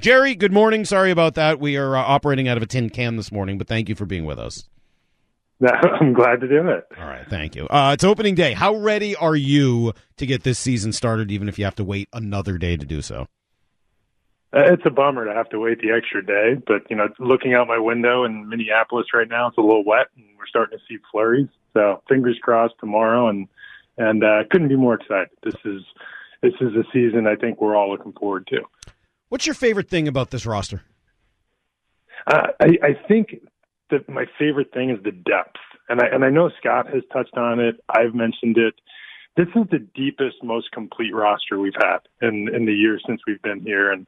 Jerry, good morning. Sorry about that. We are uh, operating out of a tin can this morning, but thank you for being with us. I'm glad to do it. All right, thank you. Uh, it's opening day. How ready are you to get this season started, even if you have to wait another day to do so? Uh, it's a bummer to have to wait the extra day, but you know, looking out my window in Minneapolis right now, it's a little wet, and we're starting to see flurries. So fingers crossed tomorrow, and and uh, couldn't be more excited. This is this is a season I think we're all looking forward to. What's your favorite thing about this roster? Uh, I, I think that my favorite thing is the depth, and I and I know Scott has touched on it. I've mentioned it. This is the deepest, most complete roster we've had in in the years since we've been here, and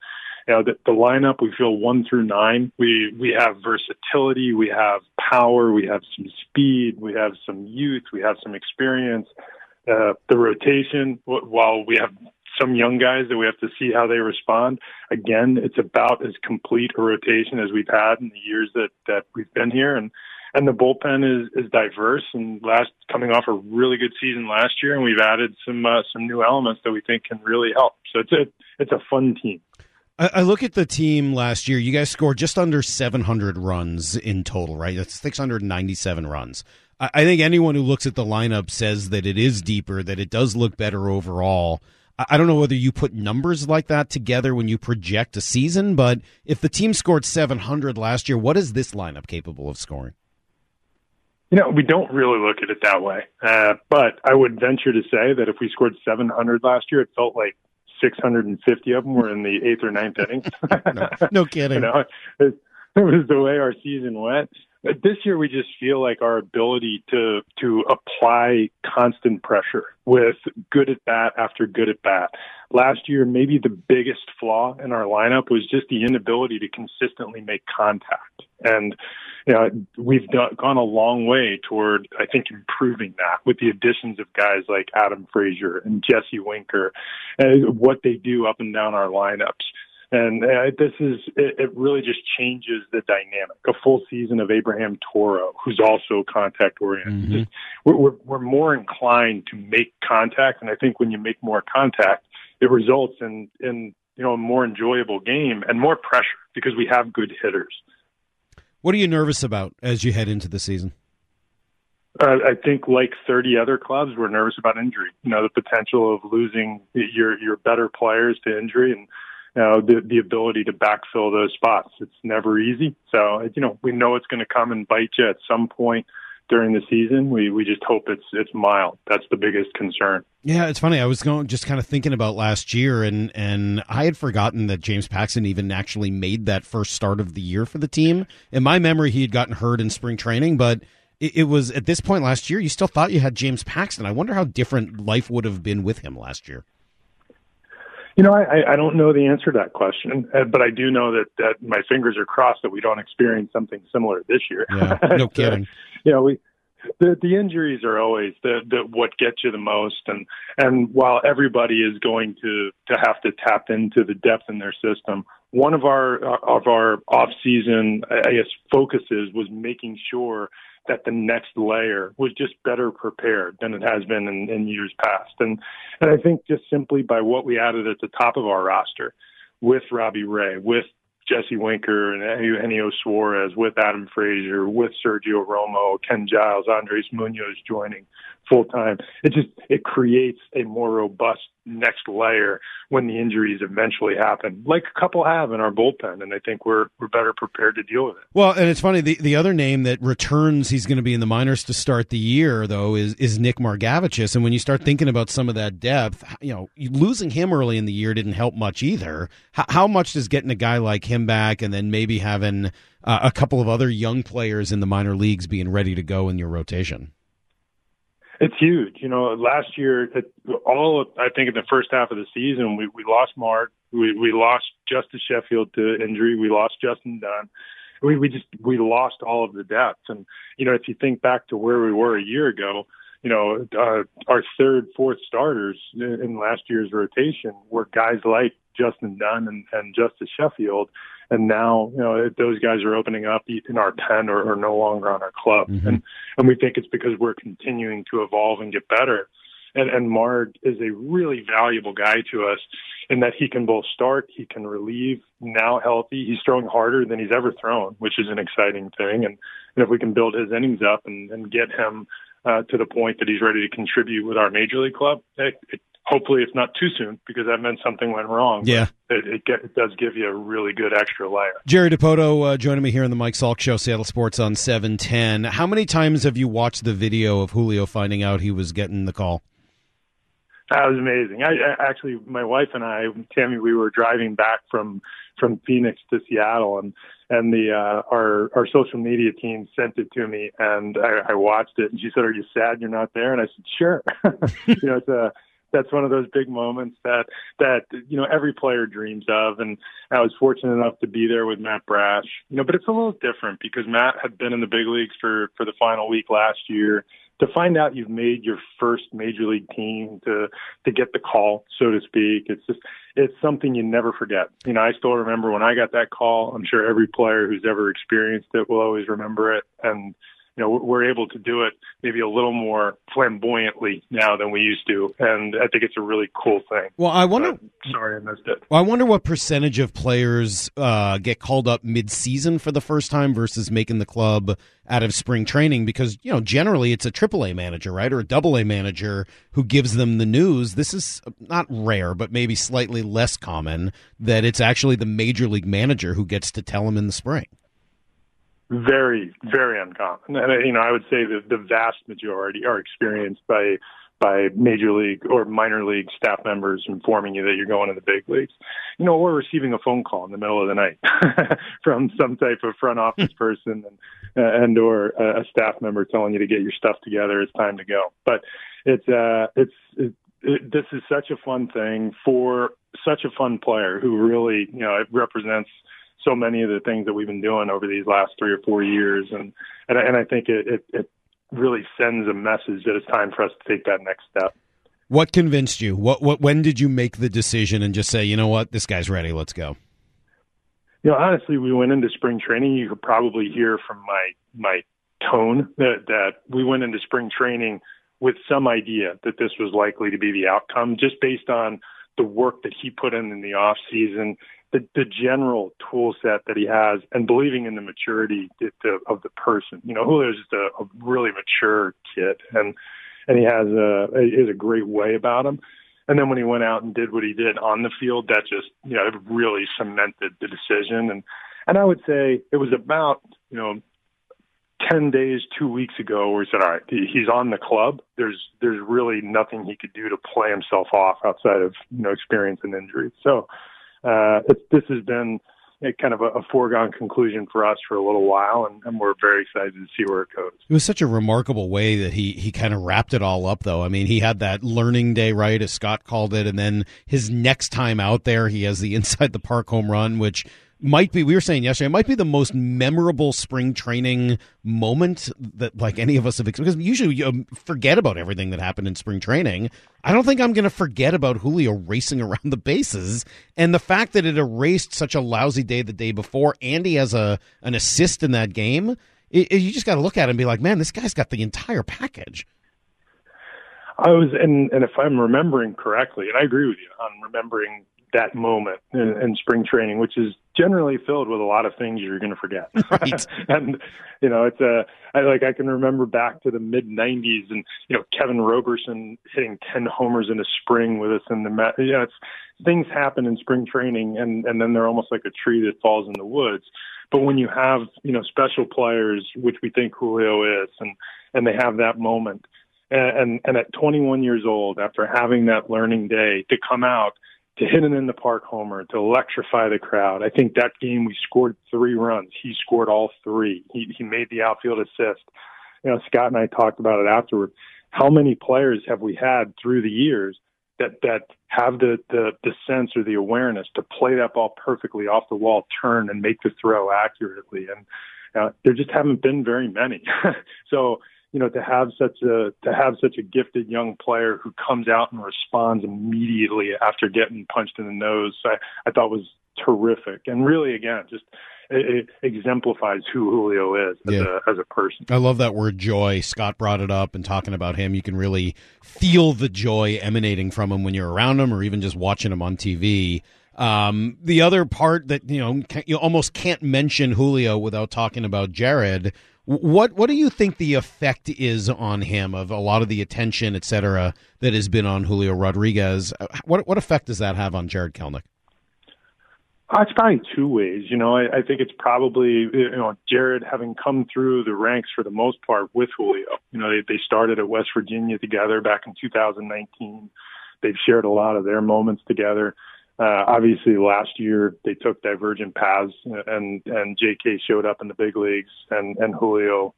you know the, the lineup we feel one through nine. We we have versatility. We have power. We have some speed. We have some youth. We have some experience. Uh, the rotation while we have some young guys that we have to see how they respond again it's about as complete a rotation as we've had in the years that that we've been here and and the bullpen is is diverse and last coming off a really good season last year and we've added some uh, some new elements that we think can really help so it's a it's a fun team I look at the team last year. You guys scored just under 700 runs in total, right? That's 697 runs. I think anyone who looks at the lineup says that it is deeper, that it does look better overall. I don't know whether you put numbers like that together when you project a season, but if the team scored 700 last year, what is this lineup capable of scoring? You know, we don't really look at it that way. Uh, but I would venture to say that if we scored 700 last year, it felt like 650 of them were in the eighth or ninth inning. no, no kidding. you know, it, it was the way our season went. This year, we just feel like our ability to to apply constant pressure with good at bat after good at bat. Last year, maybe the biggest flaw in our lineup was just the inability to consistently make contact. And you know, we've done, gone a long way toward, I think, improving that with the additions of guys like Adam Frazier and Jesse Winker, and what they do up and down our lineups. And uh, this is, it, it really just changes the dynamic. A full season of Abraham Toro, who's also contact oriented. Mm-hmm. We're, we're, we're more inclined to make contact. And I think when you make more contact, it results in, in, you know, a more enjoyable game and more pressure because we have good hitters. What are you nervous about as you head into the season? Uh, I think, like 30 other clubs, we're nervous about injury. You know, the potential of losing your your better players to injury, and you know the the ability to backfill those spots. It's never easy. So, you know, we know it's going to come and bite you at some point during the season. We we just hope it's it's mild. That's the biggest concern. Yeah, it's funny. I was going just kind of thinking about last year, and and I had forgotten that James Paxton even actually made that first start of the year for the team. In my memory, he had gotten hurt in spring training, but it, it was at this point last year. You still thought you had James Paxton. I wonder how different life would have been with him last year. You know, I, I don't know the answer to that question, uh, but I do know that, that my fingers are crossed that we don't experience something similar this year. Yeah, no kidding. you know, we the the injuries are always the, the what gets you the most, and and while everybody is going to to have to tap into the depth in their system, one of our of our off season I guess focuses was making sure that the next layer was just better prepared than it has been in, in years past. And and I think just simply by what we added at the top of our roster with Robbie Ray, with Jesse Winker and Eugenio Suarez, with Adam Frazier, with Sergio Romo, Ken Giles, Andres Munoz joining full time. It just it creates a more robust next layer when the injuries eventually happen, like a couple have in our bullpen, and I think we're we're better prepared to deal with it. Well, and it's funny the the other name that returns, he's going to be in the minors to start the year, though, is is Nick Margevicius. And when you start thinking about some of that depth, you know, losing him early in the year didn't help much either. How, how much does getting a guy like him back, and then maybe having uh, a couple of other young players in the minor leagues being ready to go in your rotation? It's huge. You know, last year, it, all I think in the first half of the season, we we lost Marg, we we lost Justice Sheffield to injury, we lost Justin Dunn. We we just we lost all of the depth. And you know, if you think back to where we were a year ago, you know, uh, our third, fourth starters in last year's rotation were guys like Justin Dunn and, and Justice Sheffield and now you know those guys are opening up in our pen or, or no longer on our club, mm-hmm. and and we think it's because we're continuing to evolve and get better. And, and Marg is a really valuable guy to us in that he can both start, he can relieve, now healthy. He's throwing harder than he's ever thrown, which is an exciting thing. And, and if we can build his innings up and, and get him uh, to the point that he's ready to contribute with our major league club, it, it, hopefully it's not too soon because that meant something went wrong. Yeah. It, it, get, it, does give you a really good extra layer. Jerry Dipoto uh, joining me here on the Mike Salk Show, Seattle Sports on 710. How many times have you watched the video of Julio finding out he was getting the call? That was amazing. I, I actually, my wife and I, Tammy, we were driving back from from Phoenix to Seattle, and and the uh, our our social media team sent it to me, and I, I watched it, and she said, "Are you sad you're not there?" And I said, "Sure." you know, it's a that's one of those big moments that that you know every player dreams of and I was fortunate enough to be there with Matt Brash you know but it's a little different because Matt had been in the big leagues for for the final week last year to find out you've made your first major league team to to get the call so to speak it's just it's something you never forget. You know I still remember when I got that call I'm sure every player who's ever experienced it will always remember it and you know, we're able to do it maybe a little more flamboyantly now than we used to, and I think it's a really cool thing. Well, I wonder. sorry, I missed it. Well, I wonder what percentage of players uh, get called up mid-season for the first time versus making the club out of spring training, because you know generally it's a AAA manager, right, or a Double A manager who gives them the news. This is not rare, but maybe slightly less common that it's actually the major league manager who gets to tell them in the spring very, very uncommon. And you know, I would say that the vast majority are experienced by by major league or minor league staff members informing you that you're going to the big leagues. You know, or receiving a phone call in the middle of the night from some type of front office person and and or a staff member telling you to get your stuff together. It's time to go. But it's uh it's it, it, this is such a fun thing for such a fun player who really you know it represents so many of the things that we've been doing over these last three or four years, and and, and I think it, it, it really sends a message that it's time for us to take that next step. What convinced you? What what when did you make the decision and just say, you know what, this guy's ready, let's go? You know, honestly, we went into spring training. You could probably hear from my my tone that that we went into spring training with some idea that this was likely to be the outcome, just based on the work that he put in in the off season the, the general tool set that he has and believing in the maturity of the person. You know, Julio's just a, a really mature kid and, and he has a, has a great way about him. And then when he went out and did what he did on the field, that just, you know, it really cemented the decision. And, and I would say it was about, you know, 10 days, two weeks ago, where he said, all right, he's on the club. There's, there's really nothing he could do to play himself off outside of, you know, experience and injury. So, uh, this has been a kind of a, a, foregone conclusion for us for a little while, and, and, we're very excited to see where it goes. It was such a remarkable way that he he kind of wrapped it all up, though. I mean, he had that learning day, right, as Scott called it, and then his next time out there, he has the inside the park home run, which might be we were saying yesterday it might be the most memorable spring training moment that like any of us have experienced because usually you um, forget about everything that happened in spring training. I don't think i'm going to forget about julio racing around the bases and the fact that it erased such a lousy day the day before and he has a an assist in that game. It, it, you just got to look at it and be like man this guy's got the entire package. I was, and, and if I'm remembering correctly, and I agree with you on remembering that moment in, in spring training, which is generally filled with a lot of things you're going to forget. Right. and you know, it's a I like I can remember back to the mid '90s, and you know, Kevin Roberson hitting 10 homers in a spring with us in the Met. You know, it's things happen in spring training, and and then they're almost like a tree that falls in the woods. But when you have you know special players, which we think Julio is, and and they have that moment, and and, and at 21 years old, after having that learning day, to come out to hit an in the park homer, to electrify the crowd. I think that game we scored three runs. He scored all three. He he made the outfield assist. You know, Scott and I talked about it afterward. How many players have we had through the years that that have the the, the sense or the awareness to play that ball perfectly off the wall, turn and make the throw accurately? And uh, there just haven't been very many. so you know, to have such a to have such a gifted young player who comes out and responds immediately after getting punched in the nose, I, I thought was terrific. And really, again, just it, exemplifies who Julio is as, yeah. a, as a person. I love that word joy. Scott brought it up and talking about him. You can really feel the joy emanating from him when you're around him or even just watching him on TV. Um, the other part that you know you almost can't mention Julio without talking about Jarred. What what do you think the effect is on him of a lot of the attention, et cetera, that has been on Julio Rodriguez? What what effect does that have on Jarred Kelenic? Uh, it's probably two ways. You know, I, I think it's probably you know Jarred having come through the ranks for the most part with Julio. You know, they they started at West Virginia together back in 2019. They've shared a lot of their moments together. Uh, obviously, last year they took divergent paths, and and J.K. showed up in the big leagues, and and Julio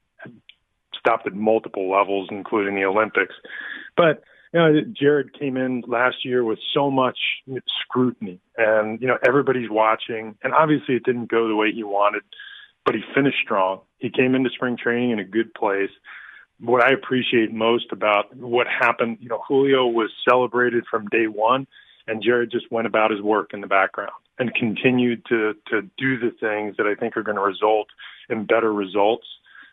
stopped at multiple levels, including the Olympics. But you know, Jarred came in last year with so much scrutiny, and you know everybody's watching, and obviously it didn't go the way he wanted, but he finished strong. He came into spring training in a good place. What I appreciate most about what happened, you know, Julio was celebrated from day one, and Jarred just went about his work in the background and continued to to do the things that I think are going to result in better results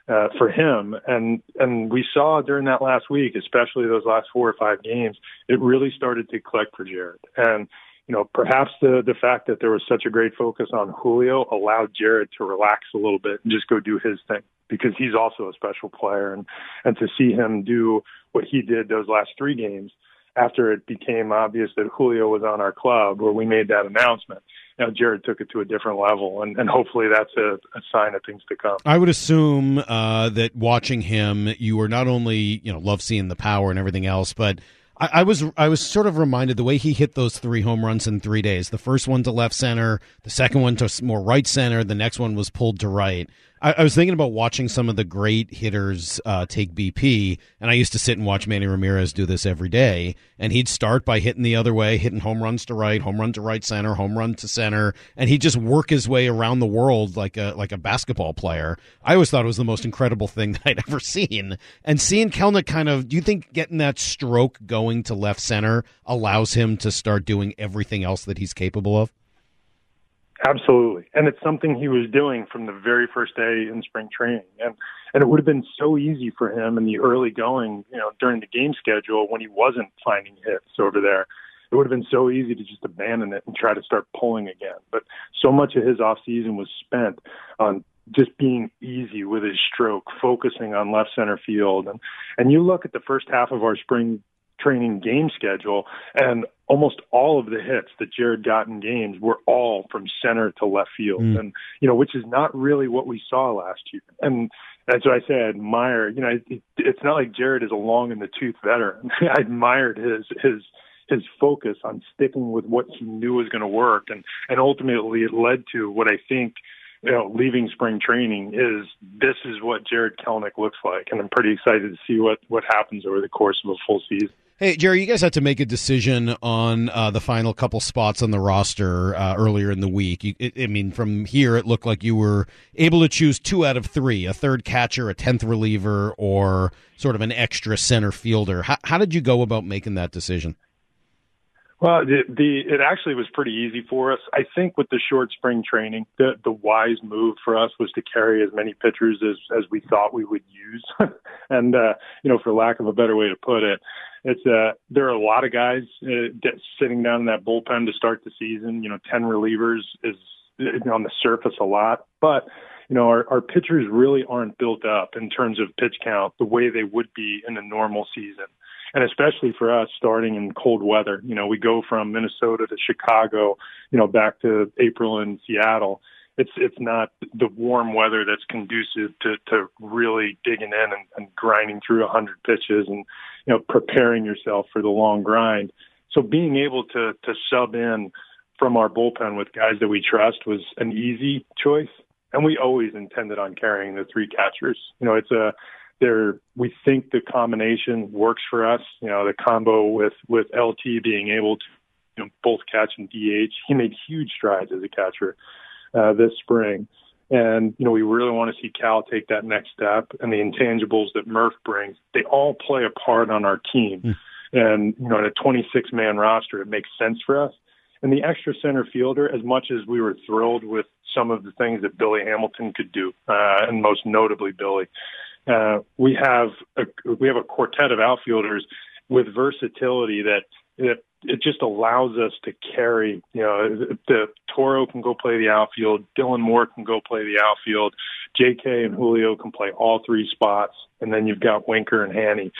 uh, for him. And and we saw during that last week, especially those last four or five games, it really started to click for Jarred. And you know, perhaps the the fact that there was such a great focus on Julio allowed Jarred to relax a little bit and just go do his thing because he's also a special player. And and to see him do what he did those last three games after it became obvious that Julio was on our club, where we made that announcement, know, Jarred took it to a different level, and, and hopefully that's a, a sign of things to come. I would assume uh, that watching him, you were not only you know love seeing the power and everything else, but I, I, was I was sort of reminded the way he hit those three home runs in three days. The first one to left center, the second one to more right center, the next one was pulled to right. I, I was thinking about watching some of the great hitters uh, take BP, and I used to sit and watch Manny Ramirez do this every day. And he'd start by hitting the other way, hitting home runs to right, home run to right center, home run to center, and he'd just work his way around the world like a like a basketball player. I always thought it was the most incredible thing that I'd ever seen. And seeing Kelenic kind of, do you think getting that stroke going to left center allows him to start doing everything else that he's capable of? Absolutely. And it's something he was doing from the very first day in spring training. And and it would have been so easy for him in the early going, you know, during the game schedule when he wasn't finding hits over there. It would have been so easy to just abandon it and try to start pulling again. But so much of his off season was spent on just being easy with his stroke, focusing on left center field. And and you look at the first half of our spring training game schedule, and almost all of the hits that Jarred got in games were all from center to left field, mm. and you know, which is not really what we saw last year. And that's what I say. I admire. You know, it, it's not like Jarred is a long in the tooth veteran. I admired his his his focus on sticking with what he knew was going to work, and and ultimately it led to what I think you know, leaving spring training is this is what Jarred Kelenic looks like, and I'm pretty excited to see what what happens over the course of a full season. Hey, Jerry, you guys had to make a decision on uh, the final couple spots on the roster uh, earlier in the week. You, it, I mean, from here, it looked like you were able to choose two out of three a third catcher, a 10th reliever, or sort of an extra center fielder. How, how did you go about making that decision? Well, the, the it actually was pretty easy for us. I think with the short spring training, the the wise move for us was to carry as many pitchers as as we thought we would use, and uh, you know, for lack of a better way to put it, it's uh there are a lot of guys uh, sitting down in that bullpen to start the season. You know, ten relievers is on the surface a lot, but you know, our, our pitchers really aren't built up in terms of pitch count the way they would be in a normal season and especially for us starting in cold weather. You know, we go from Minnesota to Chicago, you know, back to April in Seattle. It's it's not the warm weather that's conducive to to really digging in and, and grinding through a hundred pitches and you know preparing yourself for the long grind. So being able to to sub in from our bullpen with guys that we trust was an easy choice. And we always intended on carrying the three catchers. You know, it's a there we think the combination works for us. You know, the combo with with LT being able to you know, both catch and DH. He made huge strides as a catcher uh, this spring. And, you know, we really want to see Cal take that next step and the intangibles that Murph brings. They all play a part on our team. Mm. And, you know, in a 26 man roster, it makes sense for us. And the extra center fielder, as much as we were thrilled with some of the things that Billy Hamilton could do, uh, and most notably Billy, uh, we have a, we have a quartet of outfielders with versatility that that it just allows us to carry. You know, the Toro can go play the outfield, Dylan Moore can go play the outfield, J.K. and Julio can play all three spots, and then you've got Winker and Hanny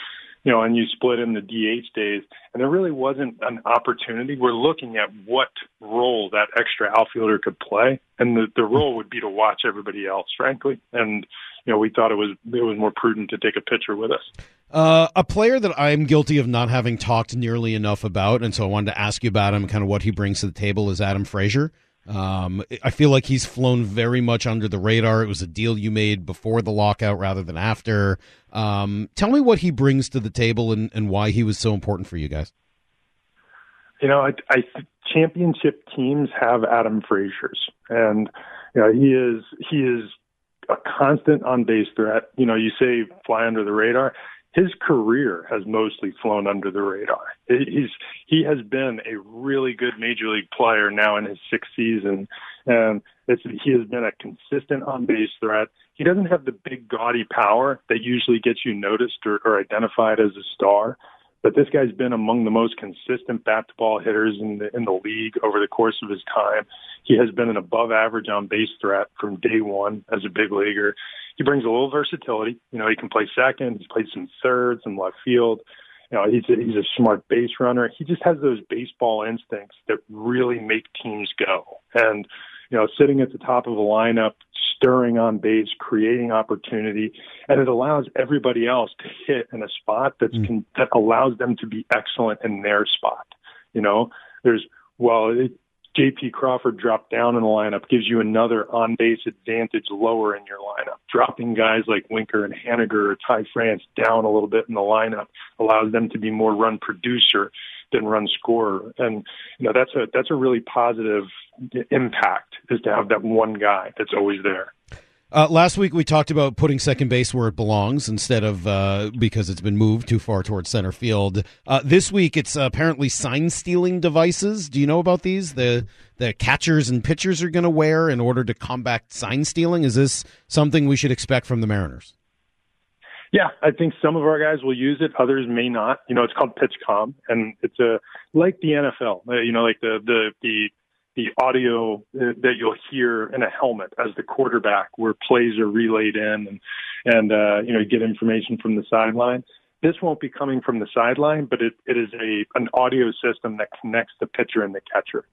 you know, and you split in the DH days, and there really wasn't an opportunity. We're looking at what role that extra outfielder could play, and the the role would be to watch everybody else, frankly. And you know, we thought it was it was more prudent to take a pitcher with us. Uh, a player that I'm guilty of not having talked nearly enough about, and so I wanted to ask you about him, kind of what he brings to the table, is Adam Frazier. Um, I feel like he's flown very much under the radar. It was a deal you made before the lockout rather than after. Um, tell me what he brings to the table and, and why he was so important for you guys. You know, I, I championship teams have Adam Fraziers, and you know he is he is a constant on base threat. You know, you say fly under the radar his career has mostly flown under the radar. He's he has been a really good major league player now in his sixth season, and it's, he has been a consistent on base threat. He doesn't have the big gaudy power that usually gets you noticed or, or identified as a star, but this guy's been among the most consistent bat ball hitters in the in the league over the course of his time. He has been an above average on base threat from day one as a big leaguer. He brings a little versatility. You know, he can play second, he's played some third, some left field. You know, he's a, he's a smart base runner. He just has those baseball instincts that really make teams go. And you know, sitting at the top of a lineup, stirring on base, creating opportunity, and it allows everybody else to hit in a spot that's mm. con- that allows them to be excellent in their spot. You know, there's well, it, JP Crawford dropped down in the lineup gives you another on base advantage lower in your lineup. Dropping guys like Winker and Haniger or Ty France down a little bit in the lineup allows them to be more run producer than run scorer. And you know that's a that's a really positive impact is to have that one guy that's always there. Uh, last week we talked about putting second base where it belongs instead of uh, because it's been moved too far towards center field. Uh, this week it's apparently sign stealing devices. Do you know about these? The the catchers and pitchers are going to wear in order to combat sign stealing. Is this something we should expect from the Mariners? Yeah, I think some of our guys will use it. Others may not. You know, it's called PitchCom, and it's a like the NFL. Uh, you know, like the the the the audio that you'll hear in a helmet as the quarterback, where plays are relayed in, and and uh, you know get information from the sideline. This won't be coming from the sideline, but it, it is a an audio system that connects the pitcher and the catcher.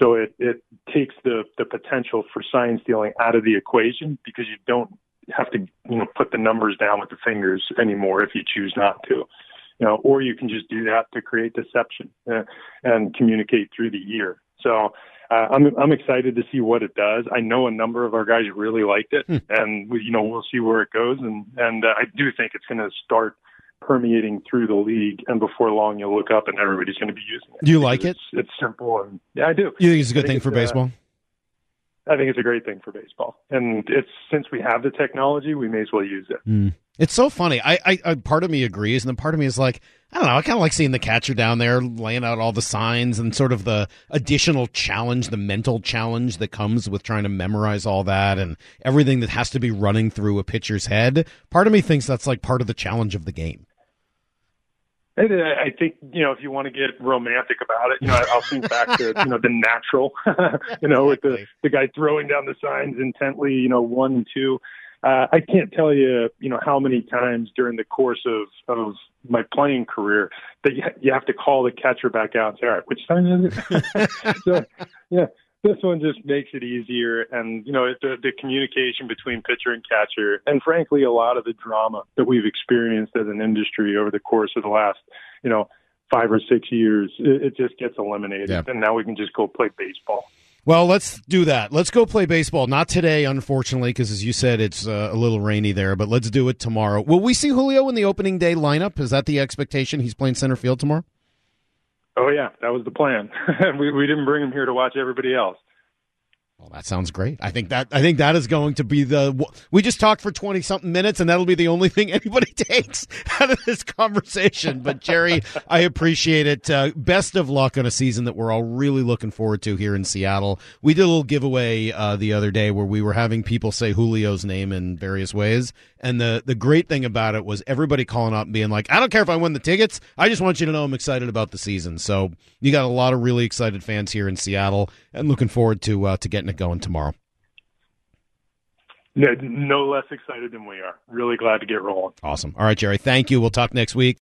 So it, it takes the, the potential for sign stealing out of the equation because you don't have to you know put the numbers down with the fingers anymore if you choose not to you know or you can just do that to create deception uh, and communicate through the ear so uh, I'm I'm excited to see what it does. I know a number of our guys really liked it, hmm. and we, you know we'll see where it goes. And and uh, I do think it's going to start permeating through the league, and before long you'll look up and everybody's going to be using it. Do you like it? It's, simple, and yeah, I do. You think it's a good thing for uh, baseball? I think it's a great thing for baseball, and it's since we have the technology, we may as well use it. Mm. It's so funny. I, I, I, part of me agrees, and then part of me is like, I don't know. I kind of like seeing the catcher down there laying out all the signs and sort of the additional challenge, the mental challenge that comes with trying to memorize all that and everything that has to be running through a pitcher's head. Part of me thinks that's like part of the challenge of the game. I think you know if you want to get romantic about it, you know I'll think back to you know the natural, you know with the the guy throwing down the signs intently, you know one and two. Uh, I can't tell you you know how many times during the course of of my playing career that you, you have to call the catcher back out and say, all right, which sign is it? so yeah, this one just makes it easier and you know the, the communication between pitcher and catcher and frankly a lot of the drama that we've experienced as an industry over the course of the last you know five or six years it, it just gets eliminated yeah. and now we can just go play baseball well, let's do that. Let's go play baseball. Not today, unfortunately, because as you said, it's uh, a little rainy there. But let's do it tomorrow. Will we see Julio in the opening day lineup? Is that the expectation? He's playing center field tomorrow. Oh yeah, that was the plan. we we didn't bring him here to watch everybody else. Well, that sounds great. I think that I think that is going to be the. We just talked for twenty something minutes, and that'll be the only thing anybody takes out of this conversation. But Jerry, I appreciate it. Uh, best of luck on a season that we're all really looking forward to here in Seattle. We did a little giveaway uh, the other day where we were having people say Julio's name in various ways, and the the great thing about it was everybody calling up and being like, "I don't care if I win the tickets. I just want you to know I'm excited about the season." So you got a lot of really excited fans here in Seattle, and looking forward to uh, to getting it going tomorrow. No, no less excited than we are. Really glad to get rolling. Awesome. All right, Jerry. Thank you. We'll talk next week.